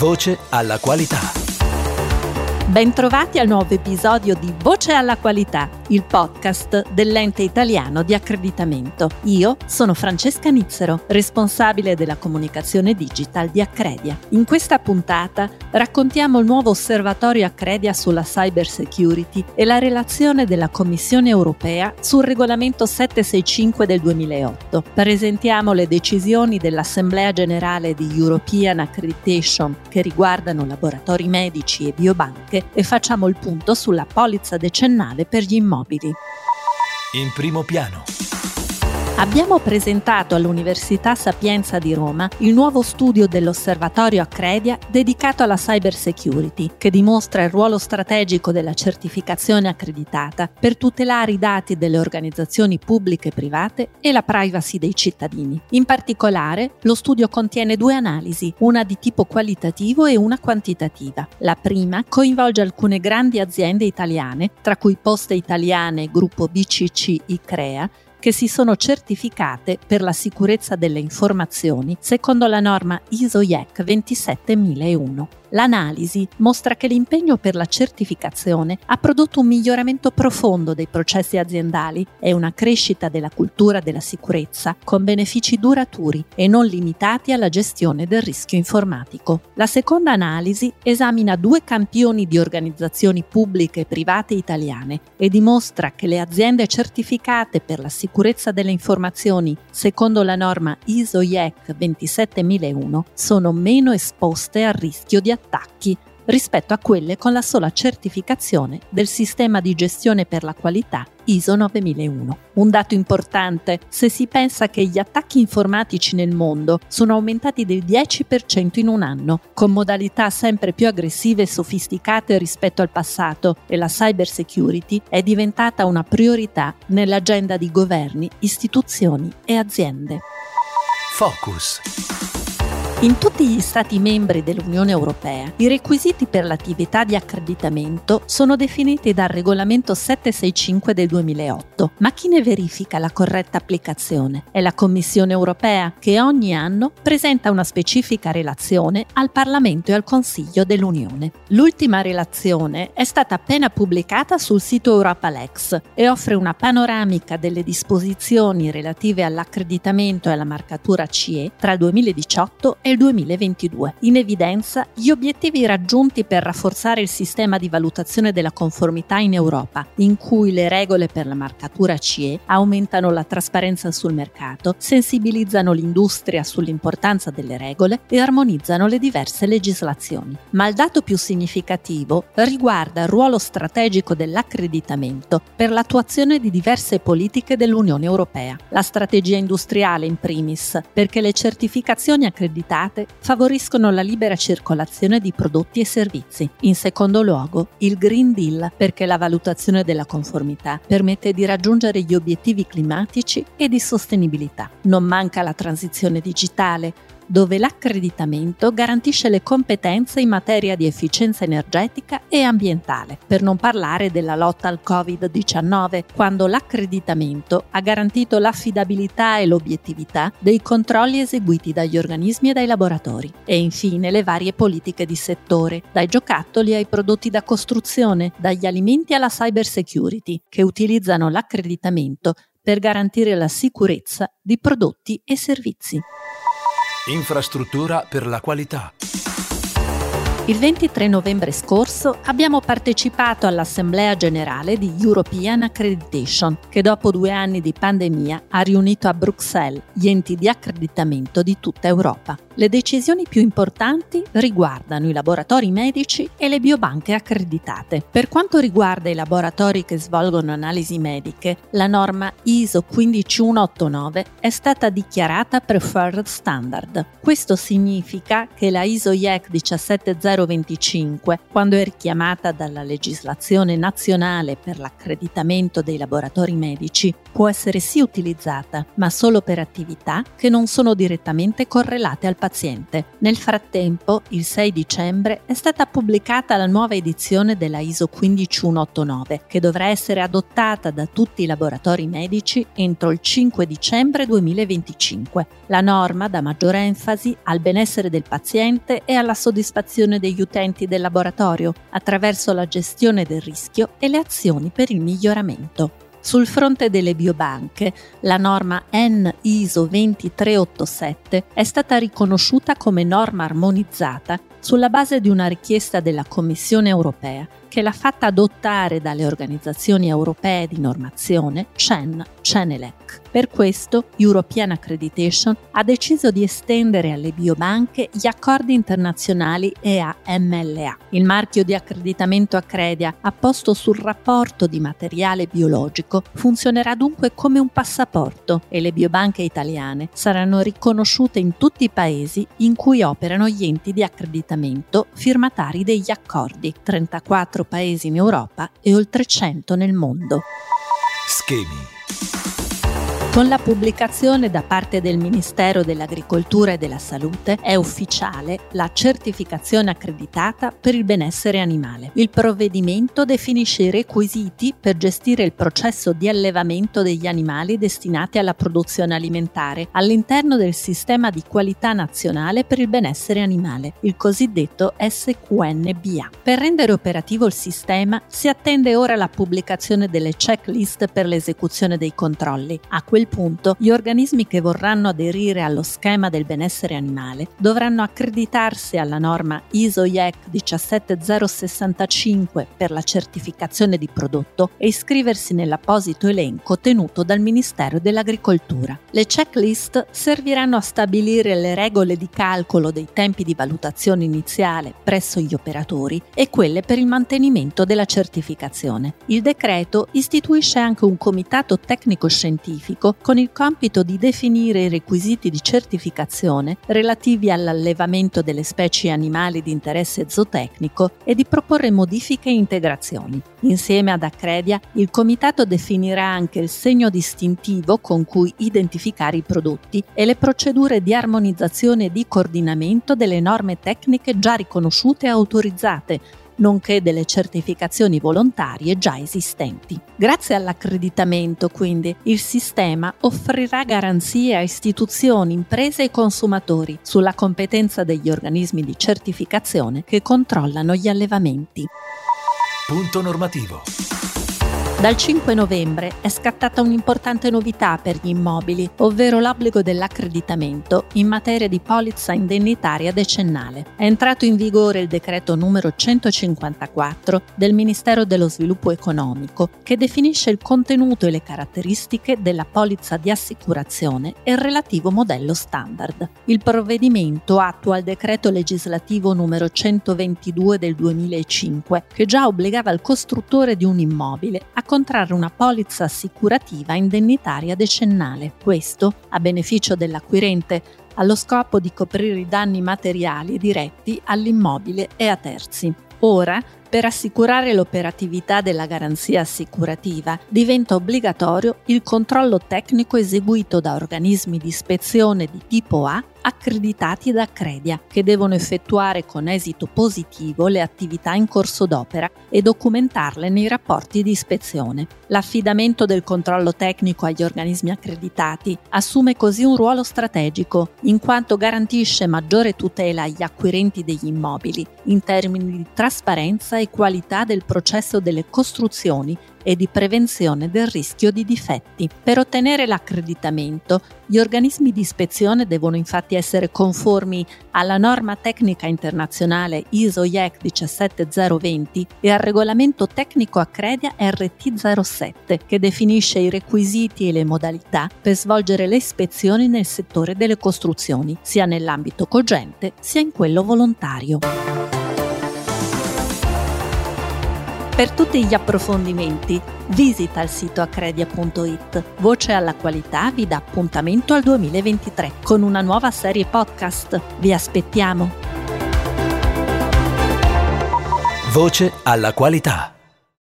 Voce alla qualità. Bentrovati al nuovo episodio di Voce alla qualità, il podcast dell'ente italiano di accreditamento. Io sono Francesca Nizzero, responsabile della comunicazione digital di Accredia. In questa puntata raccontiamo il nuovo osservatorio Accredia sulla cyber security e la relazione della Commissione europea sul regolamento 765 del 2008. Presentiamo le decisioni dell'Assemblea generale di European Accreditation che riguardano laboratori medici e biobanche e facciamo il punto sulla polizza decennale per gli immobili. In primo piano. Abbiamo presentato all'Università Sapienza di Roma il nuovo studio dell'Osservatorio Accredia dedicato alla cyber security, che dimostra il ruolo strategico della certificazione accreditata per tutelare i dati delle organizzazioni pubbliche e private e la privacy dei cittadini. In particolare, lo studio contiene due analisi, una di tipo qualitativo e una quantitativa. La prima coinvolge alcune grandi aziende italiane, tra cui Poste Italiane Gruppo BCC ICREA, che si sono certificate per la sicurezza delle informazioni secondo la norma ISO-IEC 27001. L'analisi mostra che l'impegno per la certificazione ha prodotto un miglioramento profondo dei processi aziendali e una crescita della cultura della sicurezza con benefici duraturi e non limitati alla gestione del rischio informatico. La seconda analisi esamina due campioni di organizzazioni pubbliche e private italiane e dimostra che le aziende certificate per la sicurezza delle informazioni secondo la norma ISO-IEC 27001 sono meno esposte al rischio di attacchi rispetto a quelle con la sola certificazione del sistema di gestione per la qualità ISO 9001. Un dato importante se si pensa che gli attacchi informatici nel mondo sono aumentati del 10% in un anno, con modalità sempre più aggressive e sofisticate rispetto al passato e la cyber security è diventata una priorità nell'agenda di governi, istituzioni e aziende. Focus. In tutti gli Stati membri dell'Unione Europea i requisiti per l'attività di accreditamento sono definiti dal regolamento 765 del 2008, ma chi ne verifica la corretta applicazione? È la Commissione Europea che ogni anno presenta una specifica relazione al Parlamento e al Consiglio dell'Unione. L'ultima relazione è stata appena pubblicata sul sito Europalex e offre una panoramica delle disposizioni relative all'accreditamento e alla marcatura CE tra il 2018 e il 2022. In evidenza gli obiettivi raggiunti per rafforzare il sistema di valutazione della conformità in Europa, in cui le regole per la marcatura CE aumentano la trasparenza sul mercato, sensibilizzano l'industria sull'importanza delle regole e armonizzano le diverse legislazioni. Ma il dato più significativo riguarda il ruolo strategico dell'accreditamento per l'attuazione di diverse politiche dell'Unione Europea. La strategia industriale in primis, perché le certificazioni accreditate regolate favoriscono la libera circolazione di prodotti e servizi. In secondo luogo, il Green Deal, perché la valutazione della conformità permette di raggiungere gli obiettivi climatici e di sostenibilità. Non manca la transizione digitale, dove l'accreditamento garantisce le competenze in materia di efficienza energetica e ambientale, per non parlare della lotta al Covid-19, quando l'accreditamento ha garantito l'affidabilità e l'obiettività dei controlli eseguiti dagli organismi e dai laboratori. E infine le varie politiche di settore, dai giocattoli ai prodotti da costruzione, dagli alimenti alla cyber security, che utilizzano l'accreditamento per garantire la sicurezza di prodotti e servizi. Infrastruttura per la qualità. Il 23 novembre scorso abbiamo partecipato all'Assemblea generale di European Accreditation, che dopo due anni di pandemia ha riunito a Bruxelles gli enti di accreditamento di tutta Europa. Le decisioni più importanti riguardano i laboratori medici e le biobanche accreditate. Per quanto riguarda i laboratori che svolgono analisi mediche, la norma ISO 15189 è stata dichiarata Preferred Standard. Questo significa che la ISO IEC 17025, quando è richiamata dalla legislazione nazionale per l'accreditamento dei laboratori medici, può essere sì utilizzata, ma solo per attività che non sono direttamente correlate al paziente. Nel frattempo, il 6 dicembre, è stata pubblicata la nuova edizione della ISO 15189, che dovrà essere adottata da tutti i laboratori medici entro il 5 dicembre 2025. La norma dà maggiore enfasi al benessere del paziente e alla soddisfazione degli utenti del laboratorio attraverso la gestione del rischio e le azioni per il miglioramento. Sul fronte delle biobanche, la norma N ISO 2387 è stata riconosciuta come norma armonizzata sulla base di una richiesta della Commissione europea che l'ha fatta adottare dalle organizzazioni europee di normazione CEN, CENELEC. Per questo European Accreditation ha deciso di estendere alle biobanche gli accordi internazionali EAMLA. Il marchio di accreditamento Accredia apposto sul rapporto di materiale biologico funzionerà dunque come un passaporto e le biobanche italiane saranno riconosciute in tutti i paesi in cui operano gli enti di accreditamento firmatari degli accordi, 34 paesi in Europa e oltre 100 nel mondo. Schemi con la pubblicazione da parte del Ministero dell'Agricoltura e della Salute è ufficiale la certificazione accreditata per il benessere animale. Il provvedimento definisce i requisiti per gestire il processo di allevamento degli animali destinati alla produzione alimentare all'interno del sistema di qualità nazionale per il benessere animale, il cosiddetto SQNBA. Per rendere operativo il sistema si attende ora la pubblicazione delle checklist per l'esecuzione dei controlli. A quel punto gli organismi che vorranno aderire allo schema del benessere animale dovranno accreditarsi alla norma ISO-IEC 17065 per la certificazione di prodotto e iscriversi nell'apposito elenco tenuto dal Ministero dell'Agricoltura. Le checklist serviranno a stabilire le regole di calcolo dei tempi di valutazione iniziale presso gli operatori e quelle per il mantenimento della certificazione. Il decreto istituisce anche un comitato tecnico-scientifico con il compito di definire i requisiti di certificazione relativi all'allevamento delle specie animali di interesse zootecnico e di proporre modifiche e integrazioni. Insieme ad Accredia, il comitato definirà anche il segno distintivo con cui identificare i prodotti e le procedure di armonizzazione e di coordinamento delle norme tecniche già riconosciute e autorizzate nonché delle certificazioni volontarie già esistenti. Grazie all'accreditamento, quindi, il sistema offrirà garanzie a istituzioni, imprese e consumatori sulla competenza degli organismi di certificazione che controllano gli allevamenti. Punto normativo. Dal 5 novembre è scattata un'importante novità per gli immobili, ovvero l'obbligo dell'accreditamento in materia di polizza indennitaria decennale. È entrato in vigore il decreto numero 154 del Ministero dello Sviluppo Economico che definisce il contenuto e le caratteristiche della polizza di assicurazione e il relativo modello standard. Il provvedimento attua il decreto legislativo numero 122 del 2005 che già obbligava il costruttore di un immobile a contrarre una polizza assicurativa indennitaria decennale, questo a beneficio dell'acquirente allo scopo di coprire i danni materiali diretti all'immobile e a terzi. Ora, per assicurare l'operatività della garanzia assicurativa, diventa obbligatorio il controllo tecnico eseguito da organismi di ispezione di tipo A accreditati da Accredia, che devono effettuare con esito positivo le attività in corso d'opera e documentarle nei rapporti di ispezione. L'affidamento del controllo tecnico agli organismi accreditati assume così un ruolo strategico, in quanto garantisce maggiore tutela agli acquirenti degli immobili in termini di trasparenza e qualità del processo delle costruzioni e di prevenzione del rischio di difetti. Per ottenere l'accreditamento, gli organismi di ispezione devono infatti essere conformi alla norma tecnica internazionale ISO-IEC 17020 e al regolamento tecnico Accredia RT07 che definisce i requisiti e le modalità per svolgere le ispezioni nel settore delle costruzioni, sia nell'ambito cogente sia in quello volontario. Per tutti gli approfondimenti visita il sito accredia.it. Voce alla qualità vi dà appuntamento al 2023 con una nuova serie podcast. Vi aspettiamo. Voce alla qualità.